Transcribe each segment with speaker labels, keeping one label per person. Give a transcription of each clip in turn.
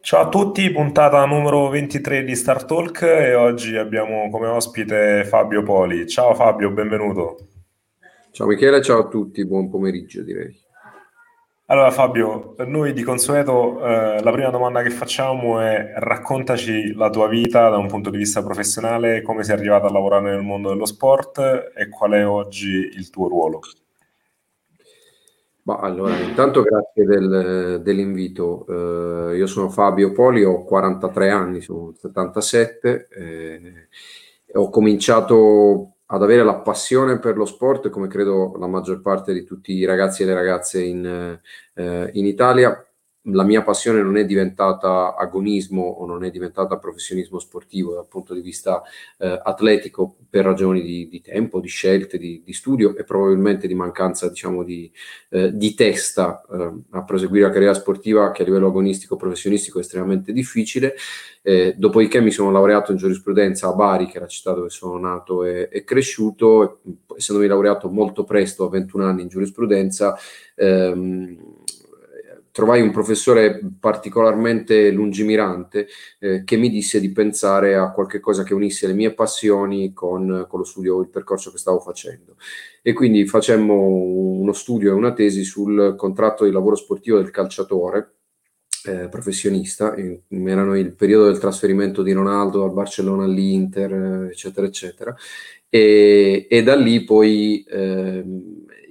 Speaker 1: Ciao a tutti, puntata numero 23 di Star Talk e oggi abbiamo come ospite Fabio Poli. Ciao Fabio, benvenuto.
Speaker 2: Ciao Michele, ciao a tutti, buon pomeriggio direi.
Speaker 1: Allora Fabio, noi di consueto eh, la prima domanda che facciamo è raccontaci la tua vita da un punto di vista professionale, come sei arrivato a lavorare nel mondo dello sport e qual è oggi il tuo ruolo.
Speaker 2: Ma allora, intanto grazie del, dell'invito. Eh, io sono Fabio Poli, ho 43 anni, sono 77. Eh, ho cominciato ad avere la passione per lo sport, come credo la maggior parte di tutti i ragazzi e le ragazze in, eh, in Italia, la mia passione non è diventata agonismo o non è diventata professionismo sportivo dal punto di vista eh, atletico per ragioni di, di, tempo, di scelte, di, di, studio e probabilmente di mancanza diciamo, di, eh, di testa eh, a proseguire la carriera sportiva che a livello agonistico professionistico è estremamente difficile. Eh, dopodiché mi sono laureato in giurisprudenza a Bari, che è la città dove sono nato e, e cresciuto, essendomi laureato molto presto, a 21 anni in giurisprudenza, ehm, trovai un professore particolarmente lungimirante eh, che mi disse di pensare a qualche cosa che unisse le mie passioni con, con, lo studio, il percorso che stavo facendo. E quindi facemmo uno studio e una tesi sul contratto di lavoro sportivo del calciatore. Eh, professionista, erano il periodo del trasferimento di Ronaldo dal Barcellona all'Inter, eh, eccetera, eccetera, e, e da lì poi eh,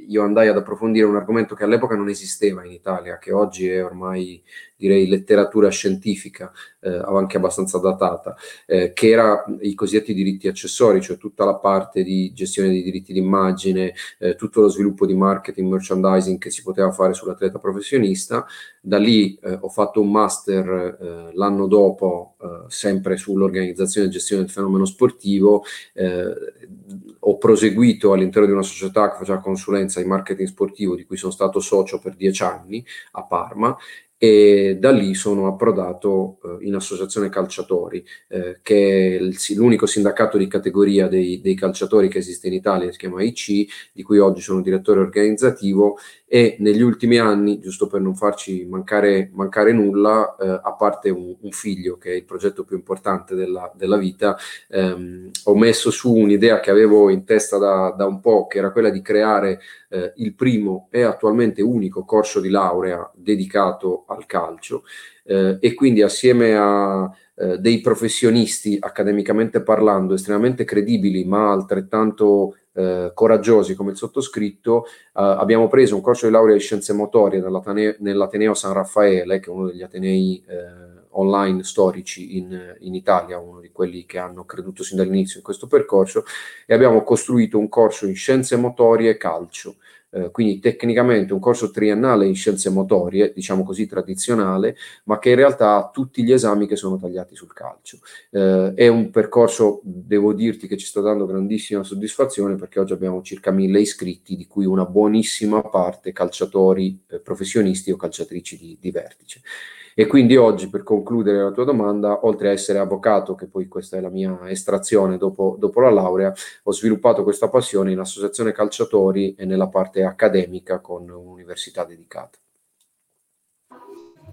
Speaker 2: io andai ad approfondire un argomento che all'epoca non esisteva in Italia, che oggi è ormai direi letteratura scientifica, eh, anche abbastanza datata, eh, che era i cosiddetti diritti accessori, cioè tutta la parte di gestione dei diritti d'immagine, eh, tutto lo sviluppo di marketing, merchandising che si poteva fare sull'atleta professionista. Da lì eh, ho fatto un master eh, l'anno dopo, eh, sempre sull'organizzazione e gestione del fenomeno sportivo. Ho proseguito all'interno di una società che faceva consulenza in marketing sportivo, di cui sono stato socio per dieci anni a Parma e da lì sono approdato eh, in Associazione Calciatori, eh, che è il, l'unico sindacato di categoria dei, dei, calciatori che esiste in Italia, si chiama IC, di cui oggi sono direttore organizzativo e negli ultimi anni, giusto per non farci mancare, mancare nulla, eh, a parte un, un, figlio che è il progetto più importante della, della vita, ehm, ho messo su un'idea che avevo in testa da, da un po', che era quella di creare eh, il primo e attualmente unico corso di laurea dedicato al calcio eh, e quindi assieme a eh, dei professionisti accademicamente parlando estremamente credibili ma altrettanto eh, coraggiosi come il sottoscritto, eh, abbiamo preso un corso di laurea in scienze motorie nell'Ateneo, nell'Ateneo San Raffaele, che è uno degli atenei eh, online storici in, in, Italia, uno di quelli che hanno creduto sin dall'inizio in questo percorso, e abbiamo costruito un corso in scienze motorie e calcio. Eh, quindi tecnicamente un corso triennale in scienze motorie, diciamo così tradizionale, ma che in realtà ha tutti gli esami che sono tagliati sul calcio. Eh, è un percorso, devo dirti, che ci sta dando grandissima soddisfazione perché oggi abbiamo circa mille iscritti, di cui una buonissima parte calciatori eh, professionisti o calciatrici di, di vertice. E quindi oggi, per concludere la tua domanda, oltre a essere avvocato, che poi questa è la mia estrazione dopo, dopo la laurea, ho sviluppato questa passione in associazione calciatori e nella parte accademica con un'università dedicata.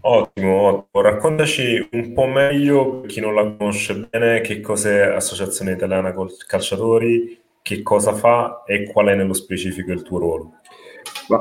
Speaker 1: Ottimo, ottimo. Raccontaci un po' meglio, per chi non la conosce bene, che cos'è Associazione Italiana Calciatori, che cosa fa e qual è nello specifico il tuo ruolo.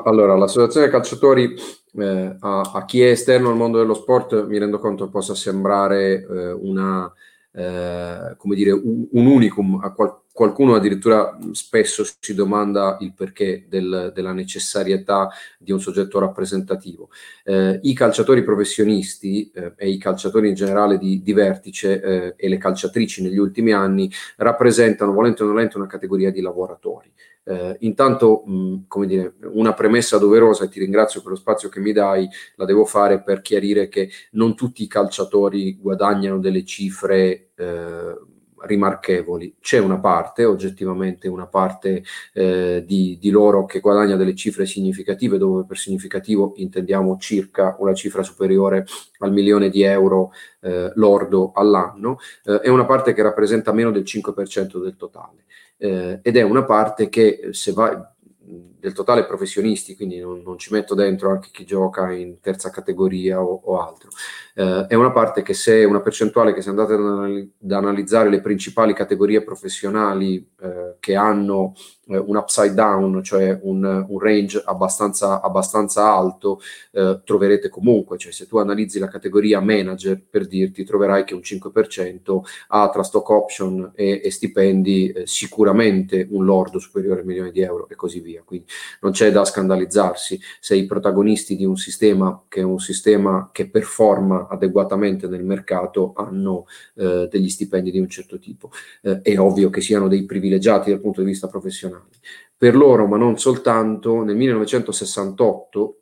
Speaker 2: Allora, l'Associazione Calciatori eh, a, a, chi è esterno al mondo dello sport mi rendo conto possa sembrare eh, una, eh, come dire, un, un unicum, a qual, qualcuno addirittura spesso si domanda il perché del, della necessarietà di un soggetto rappresentativo. Eh, I calciatori professionisti eh, e i calciatori in generale di, di vertice eh, e le calciatrici negli ultimi anni rappresentano, volente o nolente, una categoria di lavoratori. Eh, intanto, mh, come dire, una premessa doverosa, e ti ringrazio per lo spazio che mi dai, la devo fare per chiarire che non tutti i calciatori guadagnano delle cifre eh, rimarchevoli. C'è una parte, oggettivamente una parte eh, di, di, loro che guadagna delle cifre significative, dove per significativo intendiamo circa una cifra superiore al milione di euro eh, lordo all'anno, eh, è una parte che rappresenta meno del 5% del totale eh, ed è una parte che se va del totale professionisti, quindi non, non, ci metto dentro anche chi gioca in terza categoria o, o altro. Eh, è una parte che se una percentuale che se andate ad, analizzare le principali categorie professionali eh, che hanno eh, un upside down, cioè un, un range abbastanza, abbastanza alto, eh, troverete comunque, cioè se tu analizzi la categoria manager, per dirti, troverai che un 5% ha tra stock option e, e stipendi eh, sicuramente un lordo superiore a milioni di euro e così via. Quindi non c'è da scandalizzarsi se i protagonisti di un sistema che è un sistema che performa adeguatamente nel mercato hanno eh, degli stipendi di un certo tipo. Eh, è ovvio che siano dei privilegiati dal punto di vista professionale per loro, ma non soltanto, nel 1968,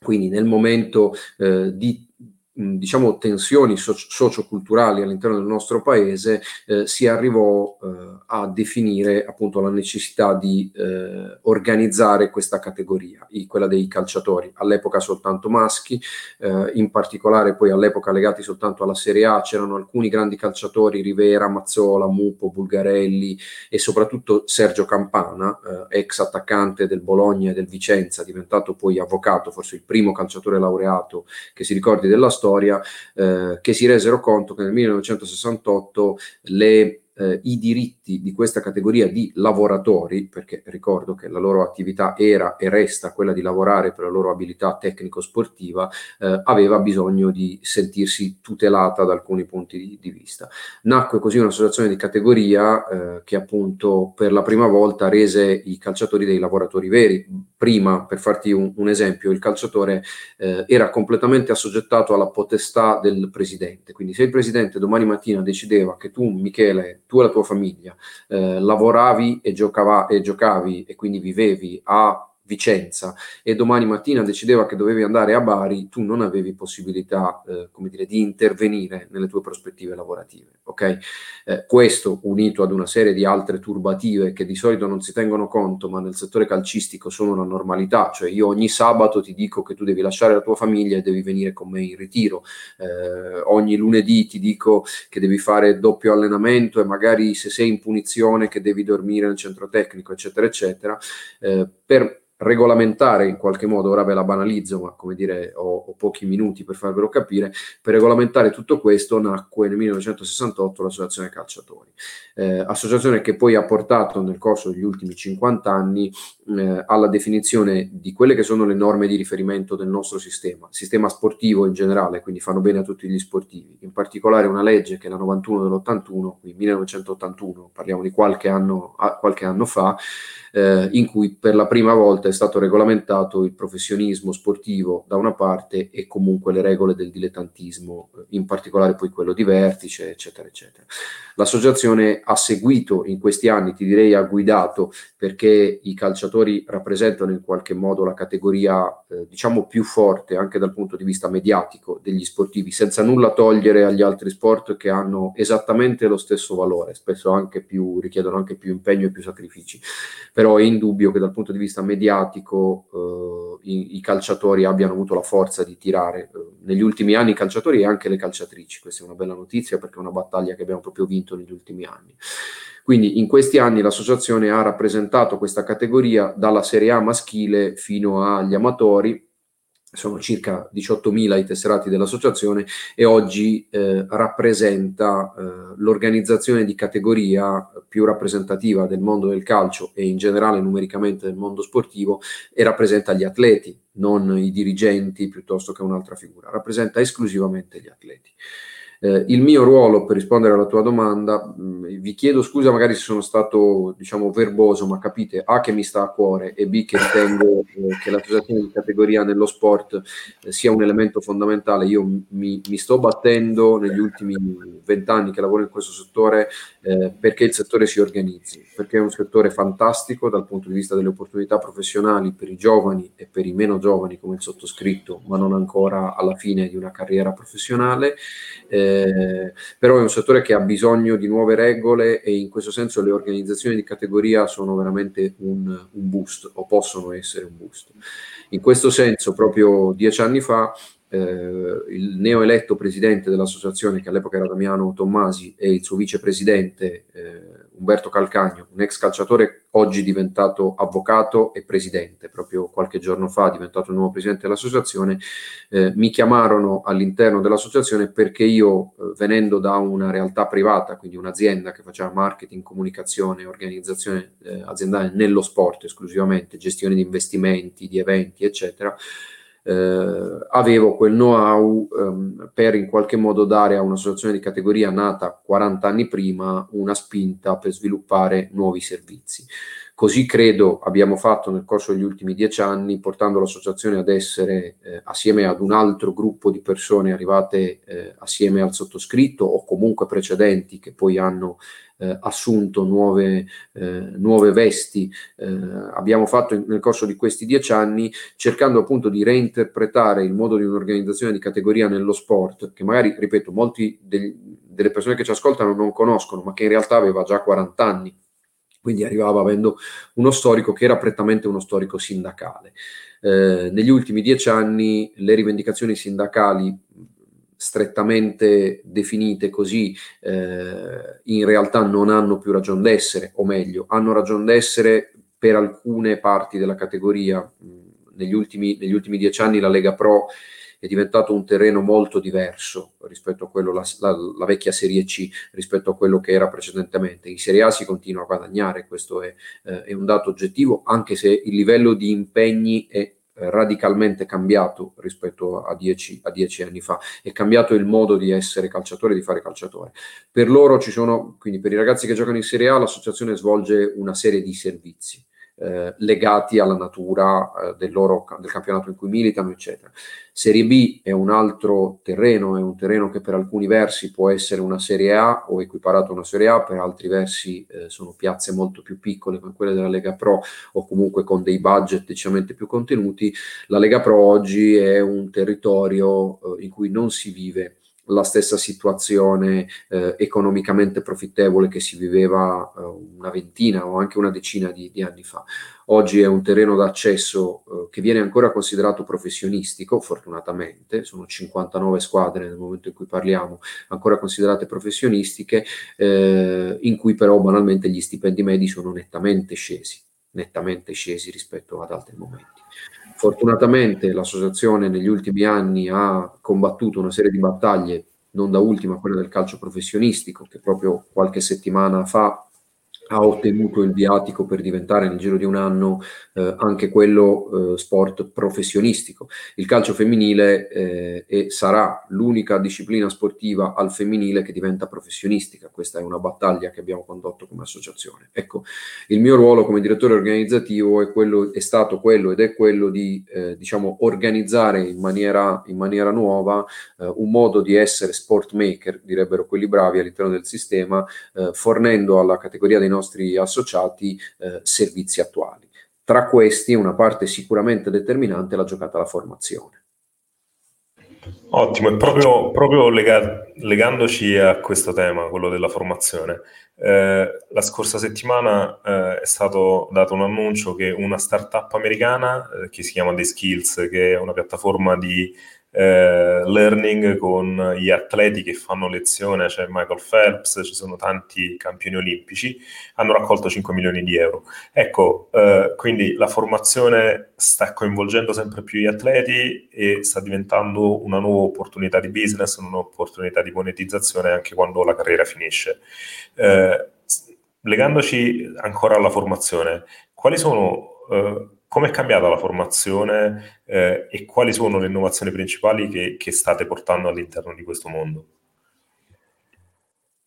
Speaker 2: quindi nel momento eh, di diciamo tensioni socio- socioculturali all'interno del nostro paese eh, si arrivò eh, a definire appunto la necessità di eh, organizzare questa categoria, quella dei calciatori, all'epoca soltanto maschi, eh, in particolare poi all'epoca legati soltanto alla Serie A, c'erano alcuni grandi calciatori, Rivera, Mazzola, Mupo, Bulgarelli e soprattutto Sergio Campana, eh, ex attaccante del Bologna e del Vicenza, diventato poi avvocato, forse il primo calciatore laureato che si ricordi della storia storia, eh, che si resero conto che nel 1968 le eh, i diritti di questa categoria di lavoratori, perché ricordo che la loro attività era e resta quella di lavorare per la loro abilità tecnico-sportiva, eh, aveva bisogno di sentirsi tutelata da alcuni punti di, di vista. Nacque così un'associazione di categoria eh, che appunto per la prima volta rese i calciatori dei lavoratori veri. Prima, per farti un, un esempio, il calciatore eh, era completamente assoggettato alla potestà del presidente, quindi se il presidente domani mattina decideva che tu, Michele, tu e la tua famiglia eh, lavoravi e, giocava, e giocavi e quindi vivevi a Vicenza e domani mattina decideva che dovevi andare a Bari, tu non avevi possibilità, eh, come dire, di intervenire nelle tue prospettive lavorative. Ok? Eh, questo unito ad una serie di altre turbative che di solito non si tengono conto, ma nel settore calcistico sono una normalità, cioè io ogni sabato ti dico che tu devi lasciare la tua famiglia e devi venire con me in ritiro, eh, ogni lunedì ti dico che devi fare doppio allenamento e magari se sei in punizione che devi dormire nel centro tecnico, eccetera, eccetera. Eh, per regolamentare in qualche modo, ora ve la banalizzo, ma come dire ho, ho, pochi minuti per farvelo capire, per regolamentare tutto questo nacque nel 1968 l'Associazione Calciatori, eh, associazione che poi ha portato nel corso degli ultimi 50 anni eh, alla definizione di quelle che sono le norme di riferimento del nostro sistema, sistema sportivo in generale, quindi fanno bene a tutti gli sportivi, in particolare una legge che è la 91 dell'81, quindi 1981, parliamo di qualche anno, qualche anno fa, eh, in cui per la prima volta è stato regolamentato il professionismo sportivo da una parte e comunque le regole del dilettantismo, eh, in particolare poi quello di vertice, eccetera, eccetera. L'associazione ha seguito in questi anni, ti direi ha guidato, perché i calciatori rappresentano in qualche modo la categoria, eh, diciamo, più forte anche dal punto di vista mediatico degli sportivi, senza nulla togliere agli altri sport che hanno esattamente lo stesso valore, spesso anche più, richiedono anche più impegno e più sacrifici. Però è indubbio che dal punto di vista mediatico eh, i, i, calciatori abbiano avuto la forza di tirare eh, negli ultimi anni i calciatori e anche le calciatrici. Questa è una bella notizia perché è una battaglia che abbiamo proprio vinto negli ultimi anni. Quindi in questi anni l'associazione ha rappresentato questa categoria dalla Serie A maschile fino agli amatori, sono circa 18.000 i tesserati dell'associazione e oggi eh, rappresenta eh, l'organizzazione di categoria più rappresentativa del mondo del calcio e in generale numericamente del mondo sportivo e rappresenta gli atleti, non i dirigenti piuttosto che un'altra figura, rappresenta esclusivamente gli atleti. Eh, il mio ruolo, per rispondere alla tua domanda, mh, mm, vi chiedo scusa magari se sono stato, diciamo, verboso, ma capite, A, che mi sta a cuore e B, che ritengo eh, che l'associazione di categoria nello sport eh, sia un elemento fondamentale. Io mi, mi sto battendo negli ultimi vent'anni che lavoro in questo settore eh, perché il settore si organizzi, perché è un settore fantastico dal punto di vista delle opportunità professionali per i giovani e per i meno giovani come il sottoscritto, ma non ancora alla fine di una carriera professionale. Eh, però è un settore che ha bisogno di nuove regole e in questo senso le organizzazioni di categoria sono veramente un, un boost o possono essere un boost. In questo senso, proprio dieci anni fa, eh, il neoeletto presidente dell'associazione, che all'epoca era Damiano Tommasi, e il suo vicepresidente eh, Umberto Calcagno, un ex calciatore oggi diventato avvocato e presidente, proprio qualche giorno fa diventato il nuovo presidente dell'associazione, eh, mi chiamarono all'interno dell'associazione perché io, eh, venendo da una realtà privata, quindi un'azienda che faceva marketing, comunicazione, organizzazione eh, aziendale nello sport esclusivamente, gestione di investimenti, di eventi, eccetera, eh, avevo quel know-how ehm, per in qualche modo dare a un'associazione di categoria nata 40 anni prima una spinta per sviluppare nuovi servizi. Così credo abbiamo fatto nel corso degli ultimi dieci anni, portando l'associazione ad essere eh, assieme ad un altro gruppo di persone arrivate eh, assieme al sottoscritto o comunque precedenti che poi hanno eh, assunto nuove, eh, nuove vesti, eh, abbiamo fatto in, nel corso di questi dieci anni, cercando appunto di reinterpretare il modo di un'organizzazione di categoria nello sport, che magari, ripeto, molti degli, delle persone che ci ascoltano non conoscono, ma che in realtà aveva già 40 anni. Quindi arrivava avendo uno storico che era prettamente uno storico sindacale. Eh, negli ultimi dieci anni le rivendicazioni sindacali strettamente definite così eh, in realtà non hanno più ragione d'essere, o meglio, hanno ragione d'essere per alcune parti della categoria. Negli ultimi, negli ultimi dieci anni la Lega Pro è diventato un terreno molto diverso rispetto a quello, la, la, la, vecchia Serie C, rispetto a quello che era precedentemente. In Serie A si continua a guadagnare, questo è, eh, è un dato oggettivo, anche se il livello di impegni è radicalmente cambiato rispetto a dieci, a dieci, anni fa, è cambiato il modo di essere calciatore, di fare calciatore. Per loro ci sono, quindi per i ragazzi che giocano in Serie A, l'associazione svolge una serie di servizi eh, legati alla natura eh, del, loro, del campionato in cui militano, eccetera. Serie B è un altro terreno, è un terreno che per alcuni versi può essere una Serie A o equiparato a una Serie A, per altri versi eh, sono piazze molto più piccole come quelle della Lega Pro o comunque con dei budget decisamente più contenuti. La Lega Pro oggi è un territorio eh, in cui non si vive la stessa situazione eh, economicamente profittevole che si viveva eh, una ventina o anche una decina di, di anni fa. Oggi è un terreno d'accesso eh, che viene ancora considerato professionistico, fortunatamente, sono 59 squadre nel momento in cui parliamo, ancora considerate professionistiche, eh, in cui però banalmente gli stipendi medi sono nettamente scesi, nettamente scesi rispetto ad altri momenti. Fortunatamente l'associazione negli ultimi anni ha combattuto una serie di battaglie, non da ultima quella del calcio professionistico, che proprio qualche settimana fa ha ottenuto il viatico per diventare nel giro di un anno eh, anche quello eh, sport professionistico. Il calcio femminile eh, e sarà l'unica disciplina sportiva al femminile che diventa professionistica. Questa è una battaglia che abbiamo condotto come associazione. Ecco, il mio ruolo come direttore organizzativo è, quello, è stato quello ed è quello di eh, diciamo, organizzare in maniera, in maniera nuova eh, un modo di essere sport maker, direbbero quelli bravi all'interno del sistema, eh, fornendo alla categoria dei nostri associati eh, servizi attuali. Tra questi una parte sicuramente determinante è la giocata alla formazione.
Speaker 1: Ottimo, e proprio, proprio lega, legandoci a questo tema, quello della formazione, eh, la scorsa settimana eh, è stato dato un annuncio che una startup americana eh, che si chiama The Skills, che è una piattaforma di eh, learning con gli atleti che fanno lezione, c'è Michael Phelps, ci sono tanti campioni olimpici, hanno raccolto 5 milioni di euro. Ecco, eh, quindi la formazione sta coinvolgendo sempre più gli atleti e sta diventando una nuova opportunità di business, una nuova opportunità di monetizzazione anche quando la carriera finisce. Eh, legandoci ancora alla formazione, quali sono Uh, come è cambiata la formazione eh, e quali sono le innovazioni principali che, che state portando all'interno di questo mondo?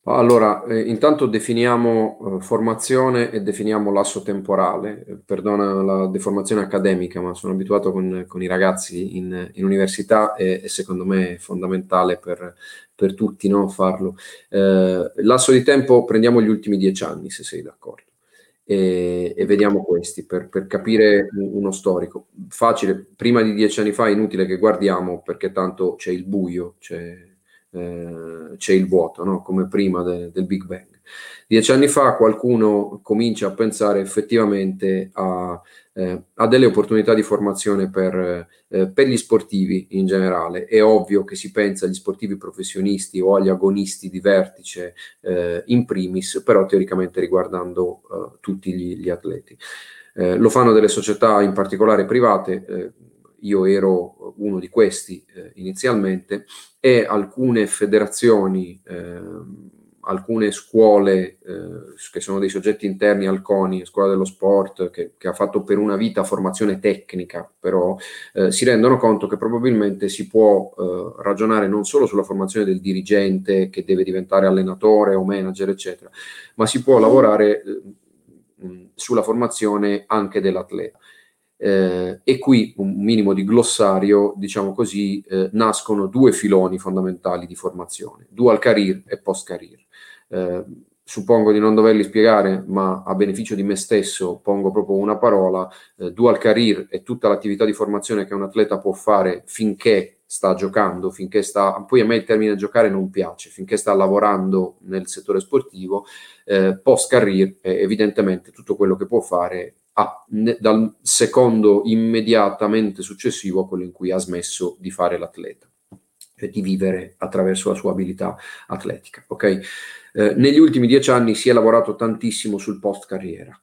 Speaker 2: Allora, eh, intanto definiamo eh, formazione e definiamo l'asso temporale. Eh, perdona la deformazione accademica, ma sono abituato con, con i ragazzi in, in università e, e, secondo me è fondamentale per, per tutti no, farlo. Eh, l'asso di tempo prendiamo gli ultimi dieci anni, se sei d'accordo e, e vediamo questi per, per, capire uno storico. Facile, prima di dieci anni fa è inutile che guardiamo perché tanto c'è il buio, c'è, eh, c'è il vuoto, no? come prima de, del Big Bang. Dieci anni fa qualcuno comincia a pensare effettivamente a, eh, a delle opportunità di formazione per, eh, per, gli sportivi in generale. È ovvio che si pensa agli sportivi professionisti o agli agonisti di vertice eh, in primis, però teoricamente riguardando eh, tutti gli, gli atleti. Eh, lo fanno delle società in particolare private, eh, io ero uno di questi eh, inizialmente, e alcune federazioni, eh, alcune scuole eh, che sono dei soggetti interni al CONI, Scuola dello Sport, che, che ha fatto per una vita formazione tecnica, però eh, si rendono conto che probabilmente si può ragionare non solo sulla formazione del dirigente che deve diventare allenatore o manager, eccetera, ma si può lavorare sulla formazione anche dell'atleta. Eh, e qui un minimo di glossario, diciamo così, eh, nascono due filoni fondamentali di formazione, dual career e post career. Eh, suppongo di non doverli spiegare, ma a beneficio di me stesso pongo proprio una parola, eh, dual career è tutta l'attività di formazione che un atleta può fare finché sta giocando, finché sta, poi a me il termine giocare non piace, finché sta lavorando nel settore sportivo, eh, post career è evidentemente tutto quello che può fare a, ne, dal secondo immediatamente successivo a quello in cui ha smesso di fare l'atleta di vivere attraverso la sua abilità atletica. Okay? Eh, negli ultimi dieci anni si è lavorato tantissimo sul post carriera,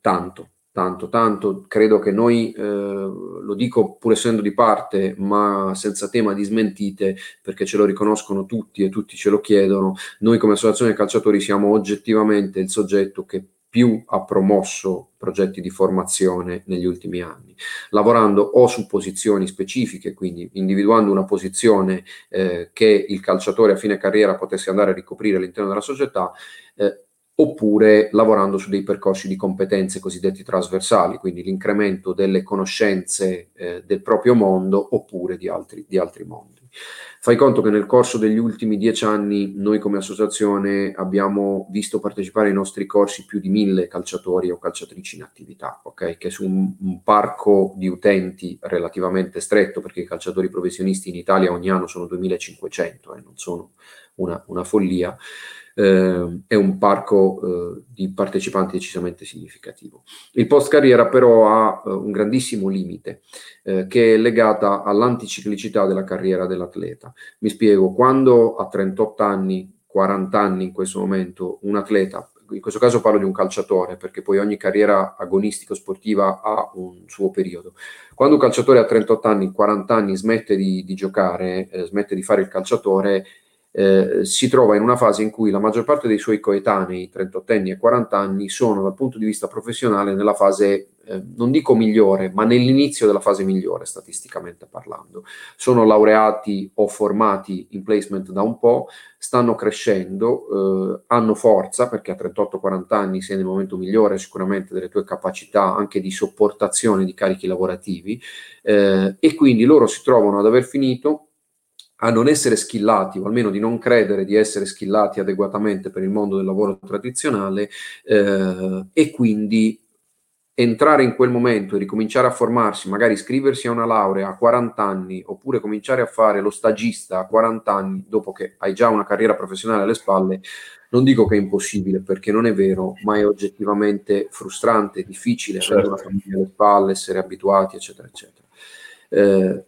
Speaker 2: tanto, tanto, tanto. Credo che noi, eh, lo dico pur essendo di parte, ma senza tema di smentite, perché ce lo riconoscono tutti e tutti ce lo chiedono, noi come associazione calciatori siamo oggettivamente il soggetto che più ha promosso progetti di formazione negli ultimi anni, lavorando o su posizioni specifiche, quindi individuando una posizione eh, che il calciatore a fine carriera potesse andare a ricoprire all'interno della società, eh, oppure lavorando su dei percorsi di competenze cosiddetti trasversali, quindi l'incremento delle conoscenze eh, del proprio mondo oppure di altri, di altri mondi. Fai conto che nel corso degli ultimi dieci anni noi come associazione abbiamo visto partecipare ai nostri corsi più di mille calciatori o calciatrici in attività, ok? Che su un, un parco di utenti relativamente stretto, perché i calciatori professionisti in Italia ogni anno sono 2500 e eh, non sono una, una follia, eh, è un parco eh, di partecipanti decisamente significativo. Il post carriera però ha eh, un grandissimo limite eh, che è legata all'anticiclicità della carriera dell'atleta. Mi spiego, quando a 38 anni, 40 anni in questo momento, un atleta in questo caso parlo di un calciatore, perché poi ogni carriera agonistico-sportiva ha un suo periodo. Quando un calciatore a 38 anni, 40 anni smette di, di giocare, eh, smette di fare il calciatore, eh, si trova in una fase in cui la maggior parte dei suoi coetanei, 38 anni e 40 anni, sono dal punto di vista professionale nella fase, eh, non dico migliore, ma nell'inizio della fase migliore statisticamente parlando. Sono laureati o formati in placement da un po', stanno crescendo, eh, hanno forza perché a 38-40 anni sei nel momento migliore sicuramente delle tue capacità anche di sopportazione di carichi lavorativi eh, e quindi loro si trovano ad aver finito a non essere skillati o almeno di non credere di essere skillati adeguatamente per il mondo del lavoro tradizionale eh, e quindi entrare in quel momento e ricominciare a formarsi, magari iscriversi a una laurea a 40 anni oppure cominciare a fare lo stagista a 40 anni dopo che hai già una carriera professionale alle spalle, non dico che è impossibile perché non è vero, ma è oggettivamente frustrante, difficile certo. avere una famiglia alle spalle, essere abituati, eccetera, eccetera. Eh,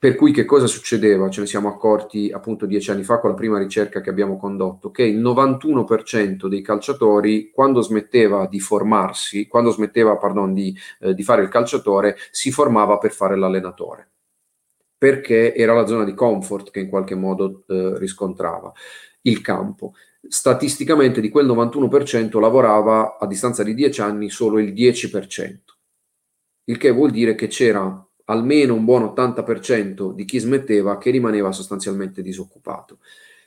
Speaker 2: per cui che cosa succedeva? Ce ne siamo accorti appunto dieci anni fa con la prima ricerca che abbiamo condotto, che il 91% dei calciatori quando smetteva di formarsi, quando smetteva pardon, di, eh, di fare il calciatore, si formava per fare l'allenatore, perché era la zona di comfort che in qualche modo eh, riscontrava il campo. Statisticamente di quel 91% lavorava a distanza di dieci anni solo il 10%, il che vuol dire che c'era almeno un buon 80% di chi smetteva che rimaneva sostanzialmente disoccupato.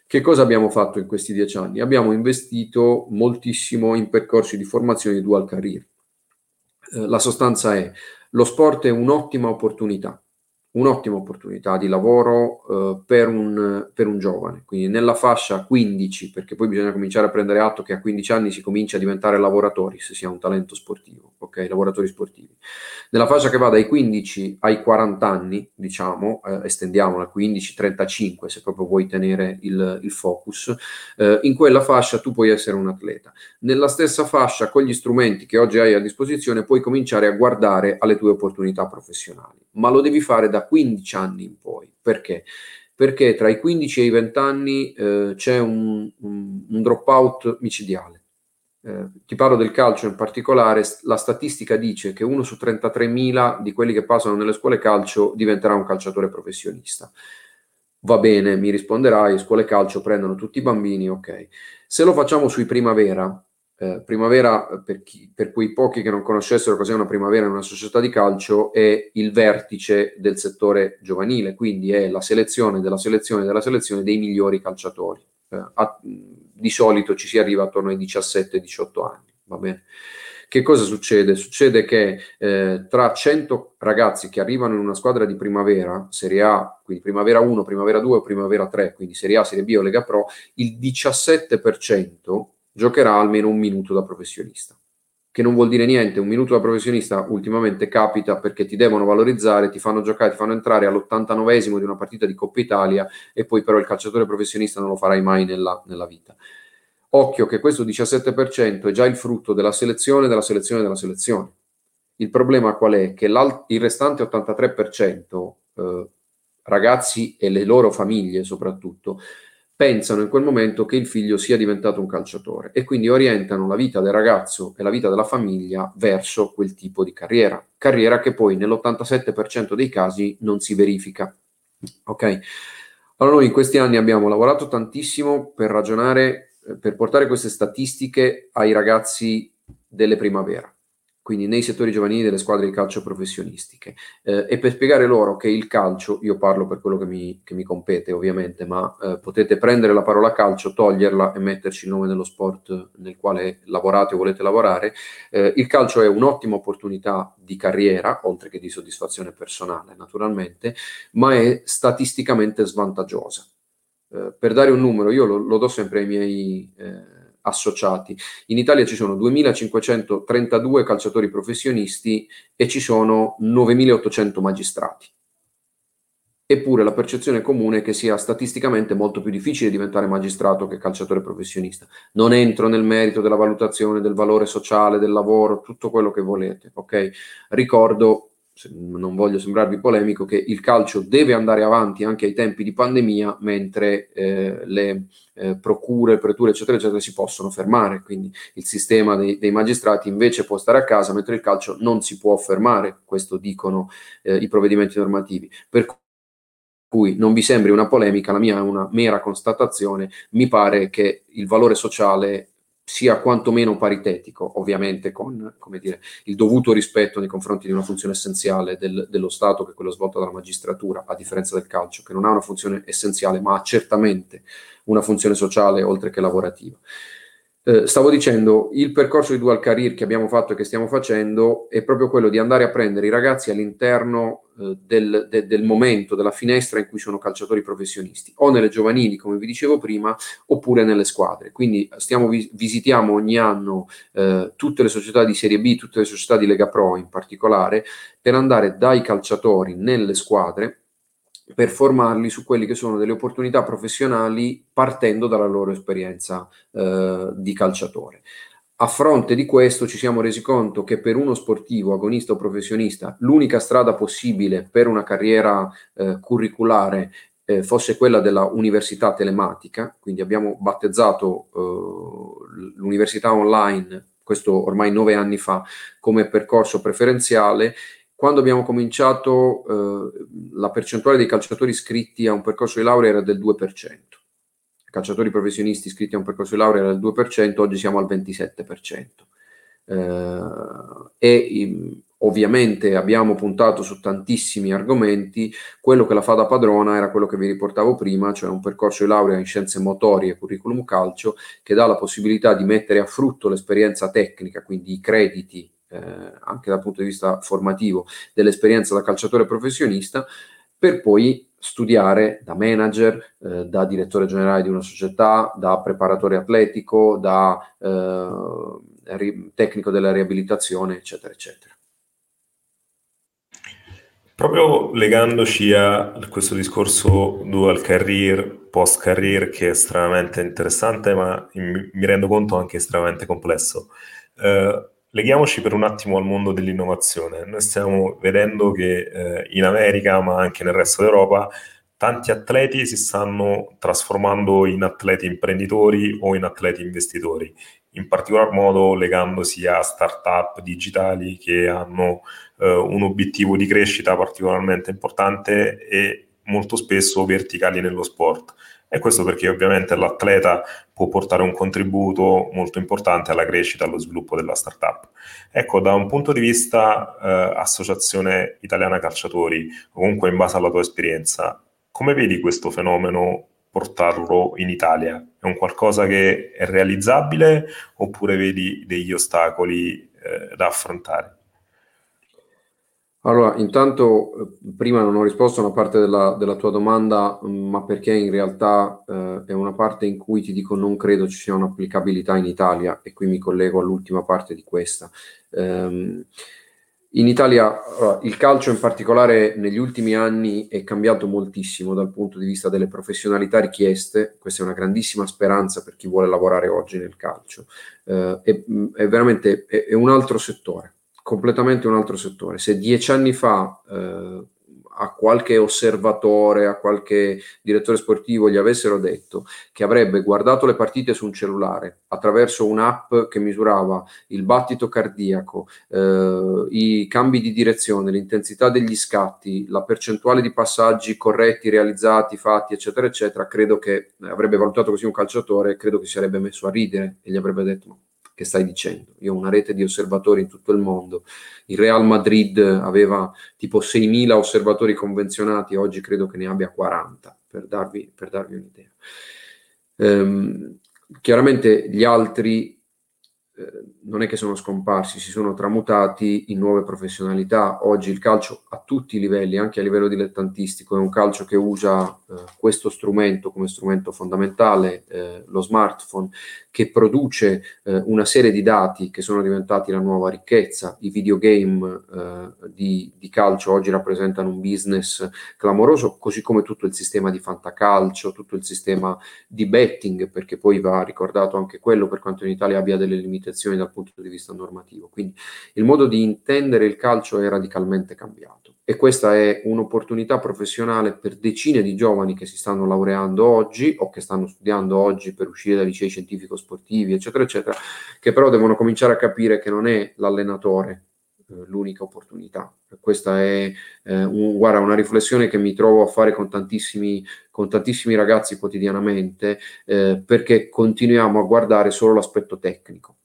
Speaker 2: Che cosa abbiamo fatto in questi dieci anni? Abbiamo investito moltissimo in percorsi di formazione dual career. Eh, la sostanza è, lo sport è un'ottima opportunità, un'ottima opportunità di lavoro eh, per, un, per, un, giovane. Quindi nella fascia 15, perché poi bisogna cominciare a prendere atto che a 15 anni si comincia a diventare lavoratori, se si ha un talento sportivo, ok? Lavoratori sportivi. Nella fascia che va dai 15 ai 40 anni, diciamo, eh, estendiamola 15-35 se proprio vuoi tenere il, il focus, eh, in quella fascia tu puoi essere un atleta. Nella stessa fascia, con gli strumenti che oggi hai a disposizione, puoi cominciare a guardare alle tue opportunità professionali, ma lo devi fare da 15 anni in poi. Perché? Perché tra i 15 e i 20 anni eh, c'è un, un, un dropout micidiale. Eh, ti parlo del calcio in particolare, la statistica dice che uno su 33.000 di quelli che passano nelle scuole calcio diventerà un calciatore professionista. Va bene, mi risponderai, scuole calcio prendono tutti i bambini, ok. Se lo facciamo sui primavera, eh, primavera, per, chi, per, quei pochi che non conoscessero cos'è una primavera in una società di calcio, è il vertice del settore giovanile, quindi è la selezione della selezione della selezione dei migliori calciatori. Eh, a, di solito ci si arriva attorno ai 17-18 anni, va bene? Che cosa succede? Succede che eh, tra 100 ragazzi che arrivano in una squadra di primavera, Serie A, quindi primavera 1, primavera 2 o primavera 3, quindi Serie A, Serie B o Lega Pro, il 17% giocherà almeno un minuto da professionista. Che non vuol dire niente, un minuto da professionista ultimamente capita perché ti devono valorizzare, ti fanno giocare, ti fanno entrare all'89esimo di una partita di Coppa Italia e poi però il calciatore professionista non lo farai mai nella, nella vita. Occhio che questo 17% è già il frutto della selezione, della selezione, della selezione. Il problema qual è? Che il restante 83%, eh, ragazzi e le loro famiglie soprattutto, pensano in quel momento che il figlio sia diventato un calciatore e quindi orientano la vita del ragazzo e la vita della famiglia verso quel tipo di carriera, carriera che poi nell'87% dei casi non si verifica. Ok? Allora noi in questi anni abbiamo lavorato tantissimo per ragionare, eh, per portare queste statistiche ai ragazzi delle primavera quindi nei settori giovanili delle squadre di calcio professionistiche. Eh, e per spiegare loro che il calcio, io parlo per quello che mi, che mi compete ovviamente, ma eh, potete prendere la parola calcio, toglierla e metterci il nome dello sport nel quale lavorate o volete lavorare. Eh, il calcio è un'ottima opportunità di carriera, oltre che di soddisfazione personale naturalmente, ma è statisticamente svantaggiosa. Eh, per dare un numero, io lo, lo do sempre ai miei eh, associati. In Italia ci sono 2.532 calciatori professionisti e ci sono 9.800 magistrati. Eppure la percezione comune è che sia statisticamente molto più difficile diventare magistrato che calciatore professionista. Non entro nel merito della valutazione del valore sociale del lavoro, tutto quello che volete, ok? Ricordo non voglio sembrarvi polemico, che il calcio deve andare avanti anche ai tempi di pandemia, mentre eh, le eh, procure, preture, eccetera, eccetera, si possono fermare. Quindi il sistema dei, dei, magistrati invece può stare a casa, mentre il calcio non si può fermare, questo dicono eh, i provvedimenti normativi. Per cui non vi sembri una polemica, la mia è una mera constatazione, mi pare che il valore sociale sia quantomeno paritetico, ovviamente con dire, il dovuto rispetto nei confronti di una funzione essenziale del, dello Stato, che è quella svolta dalla magistratura, a differenza del calcio, che non ha una funzione essenziale, ma ha certamente una funzione sociale oltre che lavorativa. Eh, stavo dicendo, il percorso di dual career che abbiamo fatto e che stiamo facendo è proprio quello di andare a prendere i ragazzi all'interno eh, del, de, del, momento, della finestra in cui sono calciatori professionisti, o nelle giovanili, come vi dicevo prima, oppure nelle squadre. Quindi stiamo, visitiamo ogni anno eh, tutte le società di Serie B, tutte le società di Lega Pro in particolare, per andare dai calciatori nelle squadre per formarli su quelli che sono delle opportunità professionali partendo dalla loro esperienza eh, di calciatore. A fronte di questo ci siamo resi conto che per uno sportivo, agonista o professionista, l'unica strada possibile per una carriera eh, curriculare eh, fosse quella della università telematica, quindi abbiamo battezzato eh, l'università online, questo ormai nove anni fa, come percorso preferenziale quando abbiamo cominciato eh, la percentuale dei calciatori iscritti a un percorso di laurea era del 2%. Calciatori professionisti iscritti a un percorso di laurea era del 2%, oggi siamo al 27%. Eh, e ovviamente abbiamo puntato su tantissimi argomenti, quello che la fa da padrona era quello che vi riportavo prima, cioè un percorso di laurea in scienze motorie e curriculum calcio che dà la possibilità di mettere a frutto l'esperienza tecnica, quindi i crediti eh, anche dal punto di vista formativo dell'esperienza da calciatore professionista per poi studiare da manager, eh, da direttore generale di una società, da preparatore atletico, da eh, ri- tecnico della riabilitazione, eccetera, eccetera.
Speaker 1: Proprio legandoci a questo discorso dual career, post career, che è estremamente interessante, ma mi rendo conto anche estremamente complesso. Eh, leghiamoci per un attimo al mondo dell'innovazione. Noi stiamo vedendo che eh, in America, ma anche nel resto d'Europa, tanti atleti si stanno trasformando in atleti imprenditori o in atleti investitori, in particolar modo legandosi a start-up digitali che hanno eh, un obiettivo di crescita particolarmente importante e molto spesso verticali nello sport. E questo perché ovviamente l'atleta può portare un contributo molto importante alla crescita allo sviluppo della startup. Ecco, da un punto di vista eh, Associazione Italiana Calciatori, comunque in base alla tua esperienza, come vedi questo fenomeno portarlo in Italia? È un qualcosa che è realizzabile oppure vedi degli ostacoli eh, da affrontare?
Speaker 2: Allora, intanto eh, prima non ho risposto a una parte della, della tua domanda, mm, ma perché in realtà eh, è una parte in cui ti dico non credo ci sia un'applicabilità in Italia e qui mi collego all'ultima parte di questa. Um, in Italia il calcio in particolare negli ultimi anni è cambiato moltissimo dal punto di vista delle professionalità richieste, questa è una grandissima speranza per chi vuole lavorare oggi nel calcio, uh, è, mm, è veramente è, è un altro settore completamente un altro settore. Se dieci anni fa eh, a qualche osservatore, a qualche direttore sportivo gli avessero detto che avrebbe guardato le partite su un cellulare attraverso un'app che misurava il battito cardiaco, eh, i cambi di direzione, l'intensità degli scatti, la percentuale di passaggi corretti, realizzati, fatti, eccetera, eccetera, credo che avrebbe valutato così un calciatore, credo che si sarebbe messo a ridere e gli avrebbe detto che stai dicendo. Io ho una rete di osservatori in tutto il mondo. Il Real Madrid aveva tipo 6.000 osservatori convenzionati, oggi credo che ne abbia 40, per darvi, per darvi un'idea. Ehm, chiaramente gli altri non è che sono scomparsi, si sono tramutati in nuove professionalità. Oggi il calcio a tutti i livelli, anche a livello dilettantistico, è un calcio che usa eh, questo strumento come strumento fondamentale, eh, lo smartphone, che produce eh, una serie di dati che sono diventati la nuova ricchezza. I videogame eh, di, di, calcio oggi rappresentano un business clamoroso, così come tutto il sistema di fantacalcio, tutto il sistema di betting, perché poi va ricordato anche quello per quanto in Italia abbia delle limitazioni dal punto di vista normativo. Quindi il modo di intendere il calcio è radicalmente cambiato e questa è un'opportunità professionale per decine di giovani che si stanno laureando oggi o che stanno studiando oggi per uscire dai licei scientifico-sportivi, eccetera, eccetera, che però devono cominciare a capire che non è l'allenatore eh, l'unica opportunità. Questa è eh, un, guarda, una riflessione che mi trovo a fare con tantissimi, con tantissimi ragazzi quotidianamente eh, perché continuiamo a guardare solo l'aspetto tecnico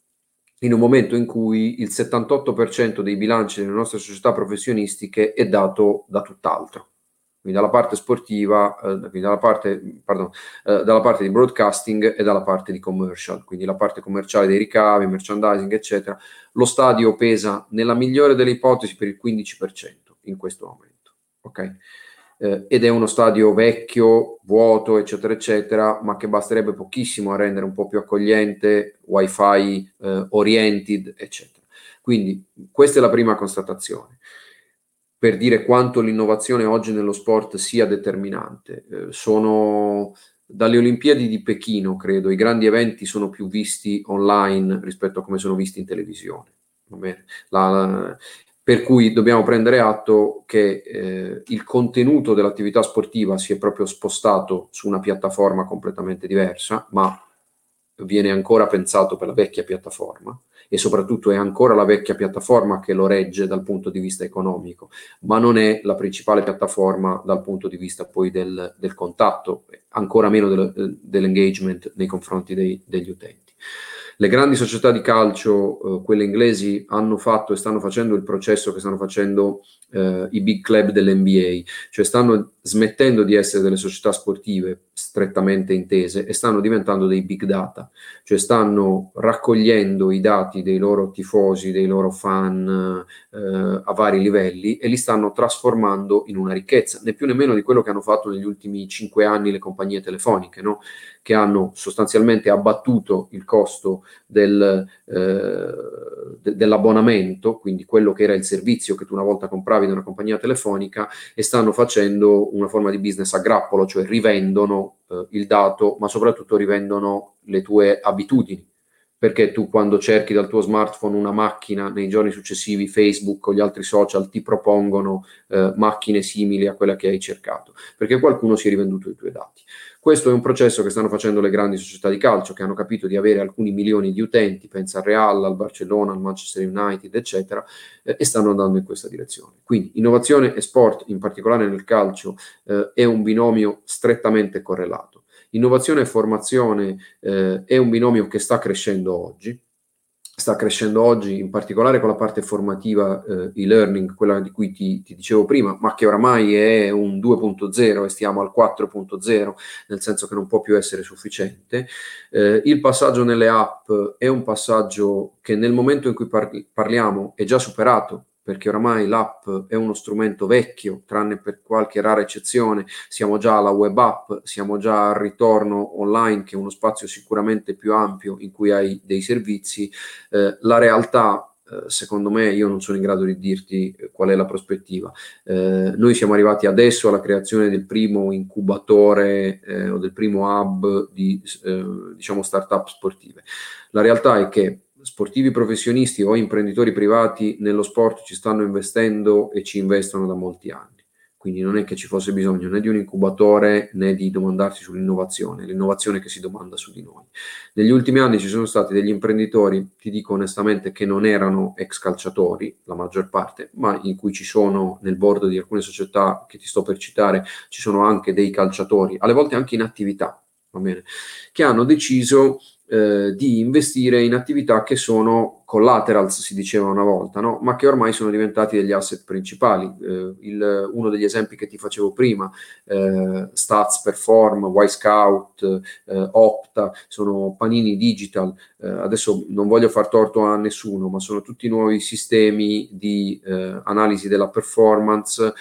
Speaker 2: in un momento in cui il 78% dei bilanci delle nostre società professionistiche è dato da tutt'altro. Quindi dalla parte sportiva, eh, dalla parte, pardon, eh, dalla parte di broadcasting e dalla parte di commercial, quindi la parte commerciale dei ricavi, merchandising, eccetera. Lo stadio pesa nella migliore delle ipotesi per il 15% in questo momento. Ok? Eh, ed è uno stadio vecchio, vuoto, eccetera, eccetera, ma che basterebbe pochissimo a rendere un po' più accogliente, wifi eh, oriented, eccetera. Quindi questa è la prima constatazione per dire quanto l'innovazione oggi nello sport sia determinante. Eh, sono dalle Olimpiadi di Pechino, credo, i grandi eventi sono più visti online rispetto a come sono visti in televisione. La, la, per cui dobbiamo prendere atto che eh, il contenuto dell'attività sportiva si è proprio spostato su una piattaforma completamente diversa, ma viene ancora pensato per la vecchia piattaforma e soprattutto è ancora la vecchia piattaforma che lo regge dal punto di vista economico, ma non è la principale piattaforma dal punto di vista poi del, del contatto, ancora meno del, dell'engagement nei confronti dei, degli utenti. Le grandi società di calcio, eh, quelle inglesi, hanno fatto e stanno facendo il processo che stanno facendo eh, i big club dell'NBA, cioè stanno smettendo di essere delle società sportive strettamente intese e stanno diventando dei big data, cioè stanno raccogliendo i dati dei loro tifosi, dei loro fan eh, a vari livelli e li stanno trasformando in una ricchezza, né più né meno di quello che hanno fatto negli ultimi cinque anni le compagnie telefoniche, no? che hanno sostanzialmente abbattuto il costo del, eh, de- dell'abbonamento, quindi quello che era il servizio che tu una volta compravi da una compagnia telefonica, e stanno facendo una forma di business a grappolo, cioè rivendono eh, il dato, ma soprattutto rivendono le tue abitudini perché tu quando cerchi dal tuo smartphone una macchina nei giorni successivi Facebook o gli altri social ti propongono eh, macchine simili a quella che hai cercato, perché qualcuno si è rivenduto i tuoi dati. Questo è un processo che stanno facendo le grandi società di calcio che hanno capito di avere alcuni milioni di utenti, pensa al Real, al Barcellona, al Manchester United, eccetera, eh, e stanno andando in questa direzione. Quindi innovazione e sport, in particolare nel calcio, eh, è un binomio strettamente correlato. Innovazione e formazione eh, è un binomio che sta crescendo oggi, sta crescendo oggi, in particolare con la parte formativa eh, e-learning, quella di cui ti, ti, dicevo prima, ma che oramai è un 2.0 e stiamo al 4.0, nel senso che non può più essere sufficiente. Eh, il passaggio nelle app è un passaggio che nel momento in cui par- parliamo è già superato perché oramai l'app è uno strumento vecchio, tranne per qualche rara eccezione, siamo già alla web app, siamo già al ritorno online, che è uno spazio sicuramente più ampio in cui hai dei servizi. Eh, la realtà eh, secondo me io non sono in grado di dirti eh, qual è la prospettiva. Eh, noi siamo arrivati adesso alla creazione del primo incubatore eh, o del primo hub di eh, diciamo startup sportive. La realtà è che sportivi professionisti o imprenditori privati nello sport ci stanno investendo e ci investono da molti anni. Quindi non è che ci fosse bisogno né di un incubatore né di domandarsi sull'innovazione, l'innovazione che si domanda su di noi. Negli ultimi anni ci sono stati degli imprenditori, ti dico onestamente, che non erano ex calciatori, la maggior parte, ma in cui ci sono nel board di alcune società che ti sto per citare, ci sono anche dei calciatori, alle volte anche in attività, bene, che hanno deciso eh, di investire in attività che sono collaterals, si diceva una volta, no? ma che ormai sono diventati degli asset principali. Eh, il, uno degli esempi che ti facevo prima, eh, Stats Perform, Y-Scout, eh, Opta, sono panini digital. Eh, adesso non voglio far torto a nessuno, ma sono tutti nuovi sistemi di eh, analisi della performance,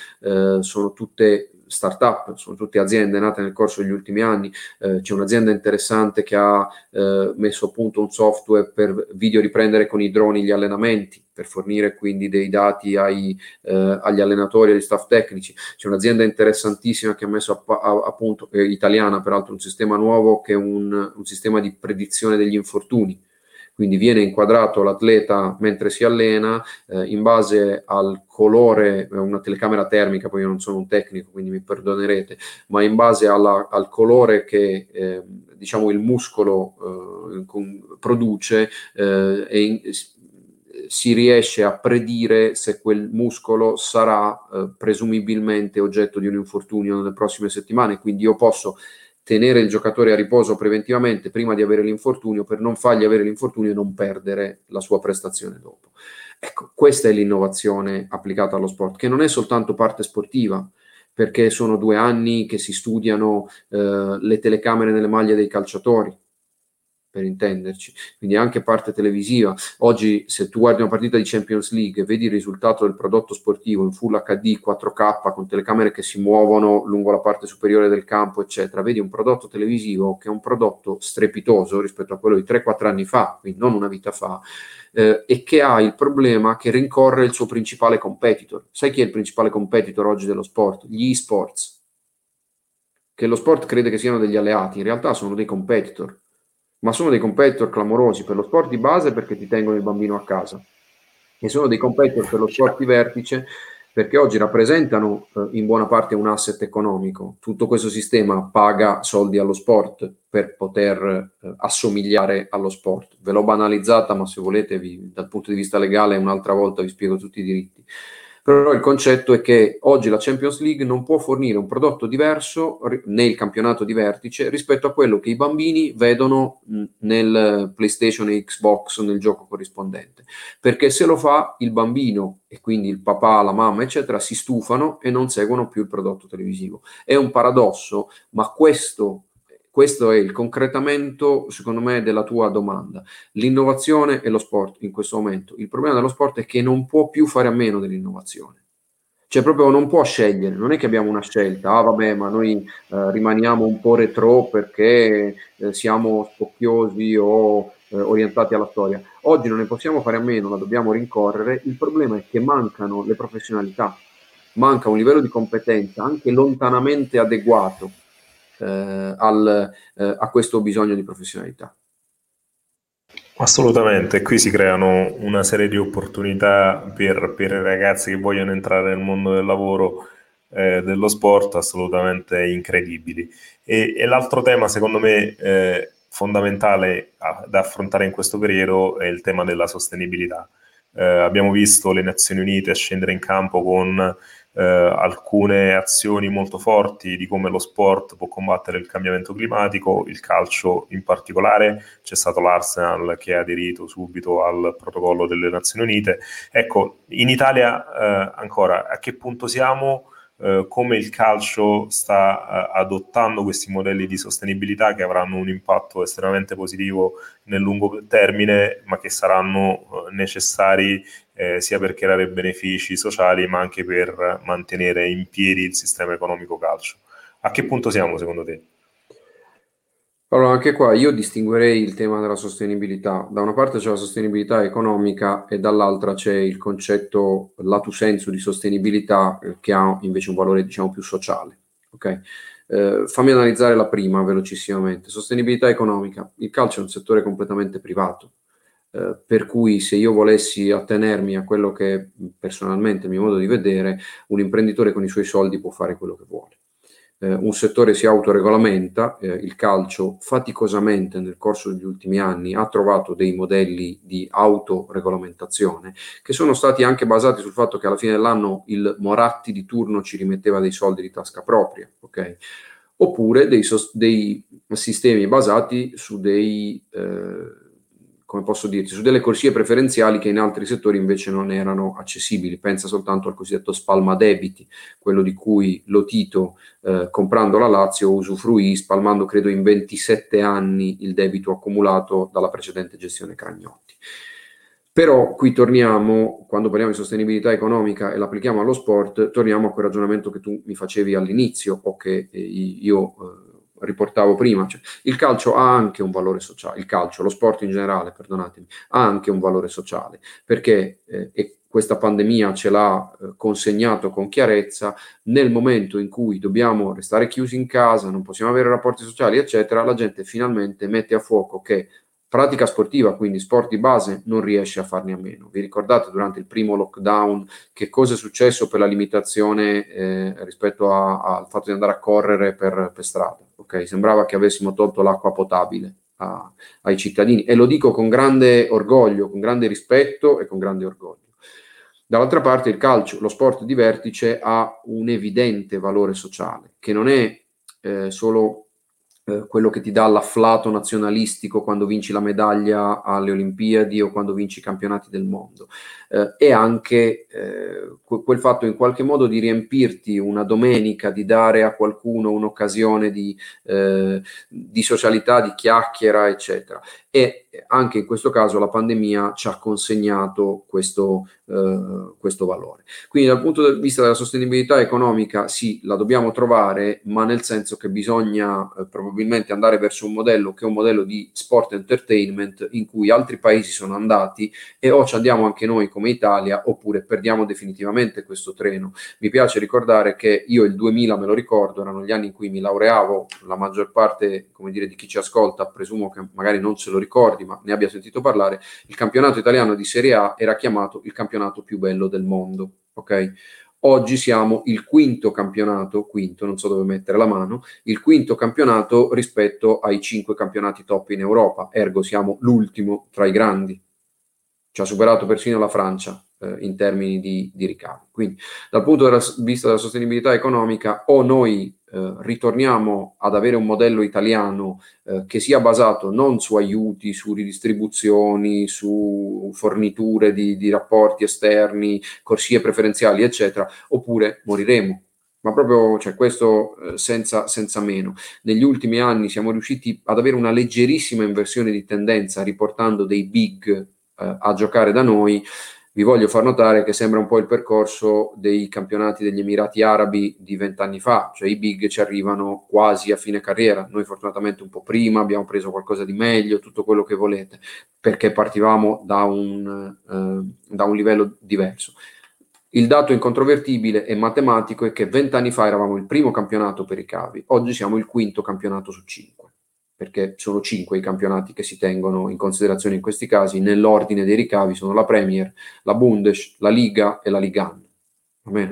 Speaker 2: sono tutte startup, sono tutte aziende nate nel corso degli ultimi anni. Eh, c'è un'azienda interessante che ha eh, messo a punto un software per video riprendere con i droni gli allenamenti, per fornire quindi dei dati ai, eh, agli allenatori e agli staff tecnici. C'è un'azienda interessantissima che ha messo a, a, a punto, eh, italiana peraltro, un sistema nuovo che è un, un sistema di predizione degli infortuni quindi viene inquadrato l'atleta mentre si allena eh, in base al colore, una telecamera termica, poi io non sono un tecnico, quindi mi perdonerete, ma in base alla, al colore che eh, diciamo il muscolo eh, con, produce eh, in, si riesce a predire se quel muscolo sarà eh, presumibilmente oggetto di un infortunio nelle prossime settimane, quindi io posso tenere il giocatore a riposo preventivamente prima di avere l'infortunio per non fargli avere l'infortunio e non perdere la sua prestazione dopo. Ecco, questa è l'innovazione applicata allo sport, che non è soltanto parte sportiva, perché sono due anni che si studiano eh, le telecamere nelle maglie dei calciatori, per intenderci, quindi anche parte televisiva. Oggi se tu guardi una partita di Champions League e vedi il risultato del prodotto sportivo in full HD 4K con telecamere che si muovono lungo la parte superiore del campo, eccetera, vedi un prodotto televisivo che è un prodotto strepitoso rispetto a quello di 3-4 anni fa, quindi non una vita fa, eh, e che ha il problema che rincorre il suo principale competitor. Sai chi è il principale competitor oggi dello sport? Gli e-sports. Che lo sport crede che siano degli alleati, in realtà sono dei competitor ma sono dei competitor clamorosi per lo sport di base perché ti tengono il bambino a casa e sono dei competitor per lo sport di vertice perché oggi rappresentano eh, in buona parte un asset economico. Tutto questo sistema paga soldi allo sport per poter eh, assomigliare allo sport. Ve l'ho banalizzata, ma se volete vi, dal punto di vista legale un'altra volta vi spiego tutti i diritti. Però il concetto è che oggi la Champions League non può fornire un prodotto diverso nel campionato di vertice rispetto a quello che i bambini vedono nel PlayStation e Xbox nel gioco corrispondente. Perché se lo fa il bambino e quindi il papà, la mamma, eccetera, si stufano e non seguono più il prodotto televisivo. È un paradosso, ma questo questo è il concretamento, secondo me, della tua domanda. L'innovazione e lo sport in questo momento. Il problema dello sport è che non può più fare a meno dell'innovazione. Cioè proprio non può scegliere, non è che abbiamo una scelta, ah vabbè ma noi eh, rimaniamo un po' retro perché eh, siamo spocchiosi o eh, orientati alla storia. Oggi non ne possiamo fare a meno, la dobbiamo rincorrere, il problema è che mancano le professionalità, manca un livello di competenza anche lontanamente adeguato eh, al, eh, a questo bisogno di professionalità.
Speaker 1: Assolutamente, qui si creano una serie di opportunità per, per i ragazzi che vogliono entrare nel mondo del lavoro, eh, dello sport, assolutamente incredibili. E, e l'altro tema, secondo me, eh, fondamentale a, da affrontare in questo periodo è il tema della sostenibilità. Eh, abbiamo visto le Nazioni Unite scendere in campo con eh, alcune azioni molto forti di come lo sport può combattere il cambiamento climatico, il calcio in particolare, c'è stato l'Arsenal che ha aderito subito al protocollo delle Nazioni Unite. Ecco, in Italia eh, ancora a che punto siamo? Eh, come il calcio sta eh, adottando questi modelli di sostenibilità che avranno un impatto estremamente positivo nel lungo termine, ma che saranno eh, necessari eh, sia per creare benefici sociali, ma anche per mantenere in piedi il sistema economico calcio. A che punto siamo secondo te?
Speaker 2: Allora, anche qua io distinguerei il tema della sostenibilità. Da una parte c'è la sostenibilità economica e dall'altra c'è il concetto lato senso di sostenibilità eh, che ha invece un valore, diciamo, più sociale. Okay? Eh, fammi analizzare la prima velocissimamente. Sostenibilità economica. Il calcio è un settore completamente privato, eh, per cui se io volessi attenermi a quello che personalmente, il mio modo di vedere, un imprenditore con i suoi soldi può fare quello che vuole. Eh, un settore si autoregolamenta, eh, il calcio faticosamente nel corso degli ultimi anni ha trovato dei modelli di autoregolamentazione che sono stati anche basati sul fatto che alla fine dell'anno il Moratti di turno ci rimetteva dei soldi di tasca propria, ok? Oppure dei, dei sistemi basati su dei... Eh, come posso dirti, su delle corsie preferenziali che in altri settori invece non erano accessibili. Pensa soltanto al cosiddetto spalma debiti, quello di cui lo Tito, eh, comprando la Lazio, usufruì, spalmando credo in 27 anni il debito accumulato dalla precedente gestione Cragnotti. Però qui torniamo, quando parliamo di sostenibilità economica e l'applichiamo allo sport, torniamo a quel ragionamento che tu mi facevi all'inizio o che eh, io eh, riportavo prima, cioè, il calcio ha anche un valore sociale, il calcio, lo sport in generale, perdonatemi, ha anche un valore sociale, perché eh, e questa pandemia ce l'ha eh, consegnato con chiarezza, nel momento in cui dobbiamo restare chiusi in casa, non possiamo avere rapporti sociali, eccetera, la gente finalmente mette a fuoco che pratica sportiva, quindi sport di base, non riesce a farne a meno. Vi ricordate durante il primo lockdown che cosa è successo per la limitazione eh, rispetto al fatto di andare a correre per, per strada? Okay? Sembrava che avessimo tolto l'acqua potabile a, ai cittadini e lo dico con grande orgoglio, con grande rispetto e con grande orgoglio. Dall'altra parte il calcio, lo sport di vertice, ha un evidente valore sociale, che non è eh, solo eh, quello che ti dà l'afflato nazionalistico quando vinci la medaglia alle Olimpiadi o quando vinci i campionati del mondo, eh, e anche eh, quel fatto in qualche modo di riempirti una domenica, di dare a qualcuno un'occasione di, eh, di socialità, di chiacchiera, eccetera. E anche in questo caso la pandemia ci ha consegnato questo, eh, questo valore. Quindi dal punto di vista della sostenibilità economica sì, la dobbiamo trovare, ma nel senso che bisogna eh, probabilmente andare verso un modello che è un modello di sport entertainment in cui altri paesi sono andati e o ci andiamo anche noi come Italia oppure perdiamo definitivamente questo treno. Mi piace ricordare che io il 2000 me lo ricordo, erano gli anni in cui mi laureavo, la maggior parte come dire, di chi ci ascolta presumo che magari non se lo ricordi, ma ne abbia sentito parlare, il campionato italiano di Serie A era chiamato il campionato più bello del mondo. Ok? Oggi siamo il quinto campionato, quinto, non so dove mettere la mano, il quinto campionato rispetto ai cinque campionati top in Europa, ergo siamo l'ultimo tra i grandi. Ci ha superato persino la Francia, eh, in termini di, di, ricavi. Quindi dal punto di vista della sostenibilità economica o noi eh, ritorniamo ad avere un modello italiano eh, che sia basato non su aiuti, su ridistribuzioni, su forniture di, di rapporti esterni, corsie preferenziali, eccetera, oppure moriremo ma proprio cioè, questo eh, senza, senza, meno. Negli ultimi anni siamo riusciti ad avere una leggerissima inversione di tendenza riportando dei big eh, a giocare da noi. Vi voglio far notare che sembra un po' il percorso dei campionati degli Emirati Arabi di vent'anni fa, cioè i big ci arrivano quasi a fine carriera, noi fortunatamente un po' prima abbiamo preso qualcosa di meglio, tutto quello che volete, perché partivamo da un, eh, da un livello diverso. Il dato incontrovertibile e matematico è che vent'anni fa eravamo il primo campionato per i cavi, oggi siamo il quinto campionato su cinque perché sono cinque i campionati che si tengono in considerazione in questi casi, nell'ordine dei ricavi sono la Premier, la Bundes, la Liga e la Ligan,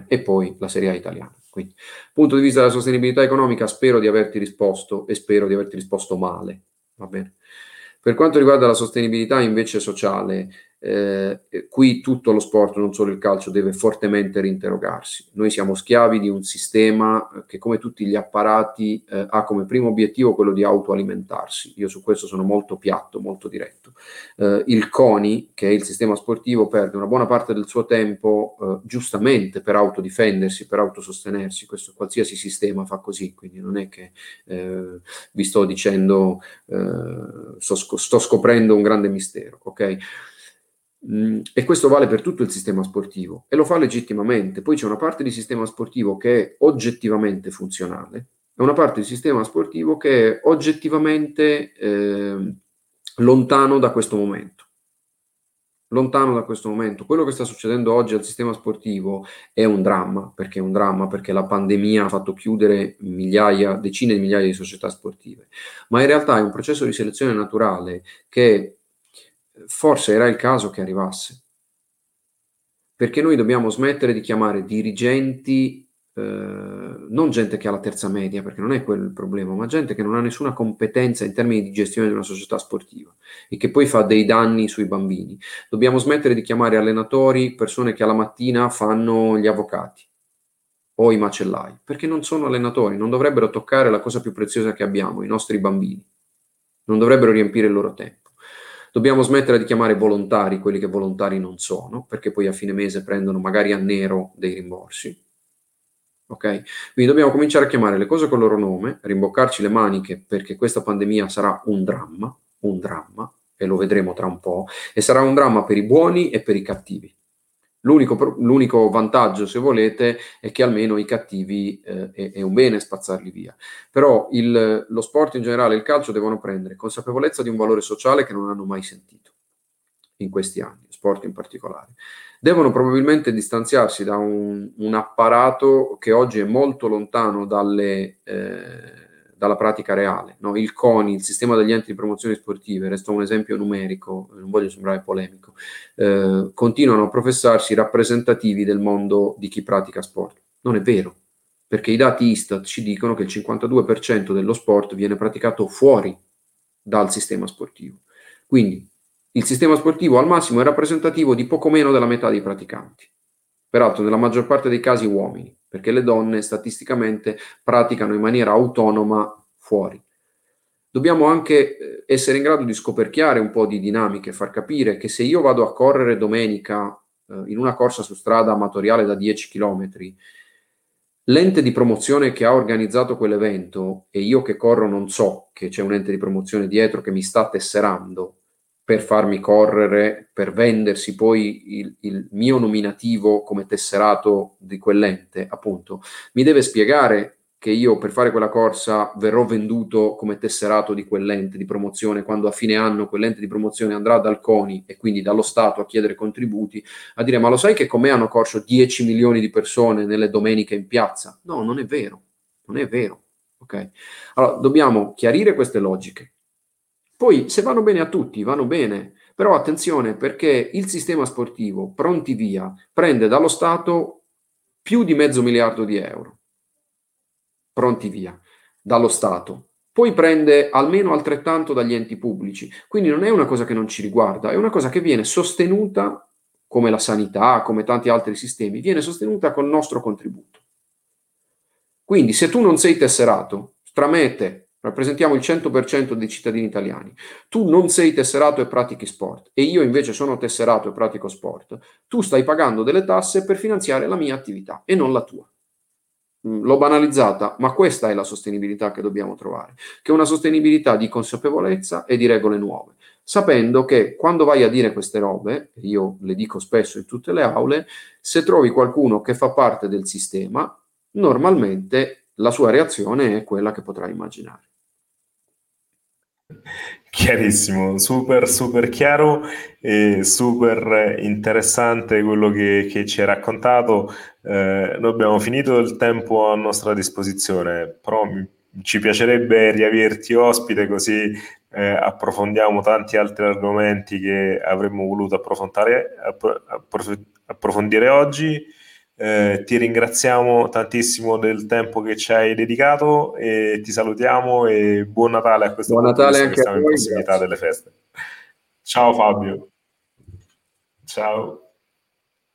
Speaker 2: e poi la Serie A italiana. Quindi, punto di vista della sostenibilità economica, spero di averti risposto e spero di averti risposto male. Per quanto riguarda la sostenibilità invece sociale, eh, qui tutto lo sport, non solo il calcio, deve fortemente rinterrogarsi. Noi siamo schiavi di un sistema che, come tutti gli apparati, eh, ha come primo obiettivo quello di autoalimentarsi. Io su questo sono molto piatto, molto diretto. Eh, il CONI, che è il sistema sportivo, perde una buona parte del suo tempo eh, giustamente per autodifendersi, per autosostenersi. Questo qualsiasi sistema fa così, quindi non è che eh, vi sto dicendo, eh, sto, sto scoprendo un grande mistero, ok? Mm, e questo vale per tutto il sistema sportivo e lo fa legittimamente. Poi c'è una parte di sistema sportivo che è oggettivamente funzionale e una parte di sistema sportivo che è oggettivamente eh, lontano da questo momento. Lontano da questo momento. Quello che sta succedendo oggi al sistema sportivo è un dramma, perché è un dramma, perché la pandemia ha fatto chiudere migliaia, decine di migliaia di società sportive, ma in realtà è un processo di selezione naturale che forse era il caso che arrivasse. Perché noi dobbiamo smettere di chiamare dirigenti eh, non gente che ha la terza media, perché non è quello il problema, ma gente che non ha nessuna competenza in termini di gestione di una società sportiva e che poi fa dei danni sui bambini. Dobbiamo smettere di chiamare allenatori persone che alla mattina fanno gli avvocati o i macellai, perché non sono allenatori, non dovrebbero toccare la cosa più preziosa che abbiamo, i nostri bambini. Non dovrebbero riempire il loro tempo. Dobbiamo smettere di chiamare volontari quelli che volontari non sono, perché poi a fine mese prendono magari a nero dei rimborsi. Ok? Quindi dobbiamo cominciare a chiamare le cose col loro nome, rimboccarci le maniche perché questa pandemia sarà un dramma, un dramma, e lo vedremo tra un po', e sarà un dramma per i buoni e per i cattivi. L'unico, l'unico, vantaggio, se volete, è che almeno i cattivi eh, è, è, un bene spazzarli via. Però il, lo sport in generale, il calcio, devono prendere consapevolezza di un valore sociale che non hanno mai sentito in questi anni, sport in particolare. Devono probabilmente distanziarsi da un, un apparato che oggi è molto lontano dalle... Eh, dalla pratica reale. No? Il CONI, il sistema degli enti di promozione sportive, resta un esempio numerico, non voglio sembrare polemico, eh, continuano a professarsi rappresentativi del mondo di chi pratica sport. Non è vero, perché i dati Istat ci dicono che il 52% dello sport viene praticato fuori dal sistema sportivo. Quindi il sistema sportivo al massimo è rappresentativo di poco meno della metà dei praticanti. Peraltro nella maggior parte dei casi uomini perché le donne statisticamente praticano in maniera autonoma fuori. Dobbiamo anche eh, essere in grado di scoperchiare un po' di dinamiche, far capire che se io vado a correre domenica eh, in una corsa su strada amatoriale da 10 km, l'ente di promozione che ha organizzato quell'evento e io che corro non so che c'è un ente di promozione dietro che mi sta tesserando per farmi correre, per vendersi poi il, il, mio nominativo come tesserato di quell'ente, appunto, mi deve spiegare che io per fare quella corsa verrò venduto come tesserato di quell'ente di promozione, quando a fine anno quell'ente di promozione andrà dal CONI e quindi dallo Stato a chiedere contributi, a dire ma lo sai che con me hanno corso 10 milioni di persone nelle domeniche in piazza? No, non è vero, non è vero. Ok? Allora, dobbiamo chiarire queste logiche, poi se vanno bene a tutti, vanno bene, però attenzione perché il sistema sportivo, pronti via, prende dallo Stato più di mezzo miliardo di euro. Pronti via, dallo Stato. Poi prende almeno altrettanto dagli enti pubblici. Quindi non è una cosa che non ci riguarda, è una cosa che viene sostenuta come la sanità, come tanti altri sistemi, viene sostenuta col nostro contributo. Quindi se tu non sei tesserato, tramite, rappresentiamo il 100% dei cittadini italiani, tu non sei tesserato e pratichi sport e io invece sono tesserato e pratico sport, tu stai pagando delle tasse per finanziare la mia attività e non la tua. Mm, l'ho banalizzata, ma questa è la sostenibilità che dobbiamo trovare, che è una sostenibilità di consapevolezza e di regole nuove sapendo che quando vai a dire queste robe, io le dico spesso in tutte le aule, se trovi qualcuno che fa parte del sistema, normalmente la sua reazione è quella che potrai immaginare.
Speaker 1: Chiarissimo, super super chiaro e super interessante quello che, che ci hai raccontato. Eh, noi abbiamo finito il tempo a nostra disposizione, però mi, ci piacerebbe riaverti ospite così eh, approfondiamo tanti altri argomenti che avremmo voluto approfondire, approfondire oggi. Eh, ti ringraziamo tantissimo del tempo che ci hai dedicato e ti salutiamo e buon Natale a questo
Speaker 2: buon Natale anche
Speaker 1: a voi, in prossimità delle feste. Ciao Fabio. Ciao.